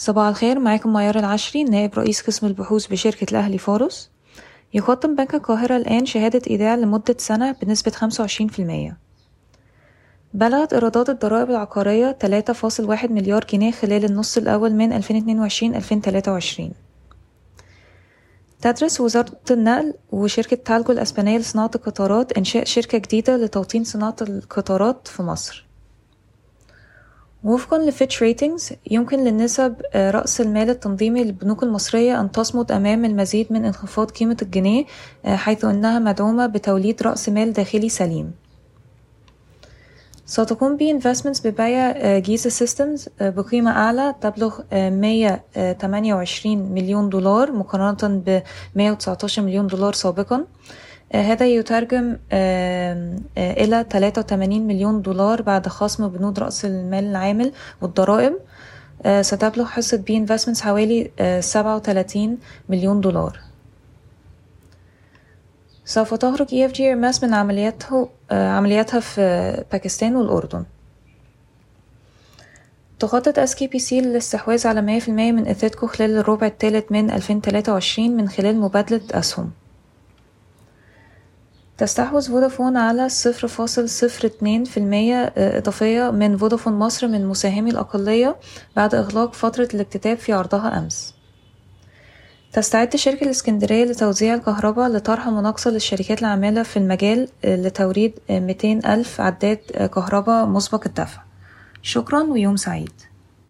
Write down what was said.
صباح الخير معاكم معيار العشري نائب رئيس قسم البحوث بشركة الأهلي فارس يخطط بنك القاهرة الآن شهادة إيداع لمدة سنة بنسبة 25% بلغت إيرادات الضرائب العقارية 3.1 مليار جنيه خلال النص الأول من 2022-2023 تدرس وزارة النقل وشركة تالجو الأسبانية لصناعة القطارات إنشاء شركة جديدة لتوطين صناعة القطارات في مصر. وفقا لفيتش ريتنجز يمكن للنسب رأس المال التنظيمي للبنوك المصرية أن تصمد أمام المزيد من انخفاض قيمة الجنيه حيث أنها مدعومة بتوليد رأس مال داخلي سليم. ستقوم بي إنفستمنتس ببيع جيزة سيستمز بقيمة أعلى تبلغ 128 مليون دولار مقارنة ب 119 مليون دولار سابقا. هذا يترجم إلى 83 مليون دولار بعد خصم بنود رأس المال العامل والضرائب. ستبلغ حصة بي انفستمنتس حوالي 37 مليون دولار. سوف تخرج EFG هيرميس من عملياته عملياتها في باكستان والأردن. تخطط SKPC للاستحواذ على 100% من إثيتكو خلال الربع الثالث من 2023 من خلال مبادلة أسهم. تستحوذ فودافون على صفر فاصل صفر اتنين في المية إضافية من فودافون مصر من مساهمي الأقلية بعد إغلاق فترة الاكتتاب في عرضها أمس. تستعد شركة الإسكندرية لتوزيع الكهرباء لطرح مناقصة للشركات العاملة في المجال لتوريد 200 ألف عداد كهرباء مسبق الدفع. شكرا ويوم سعيد.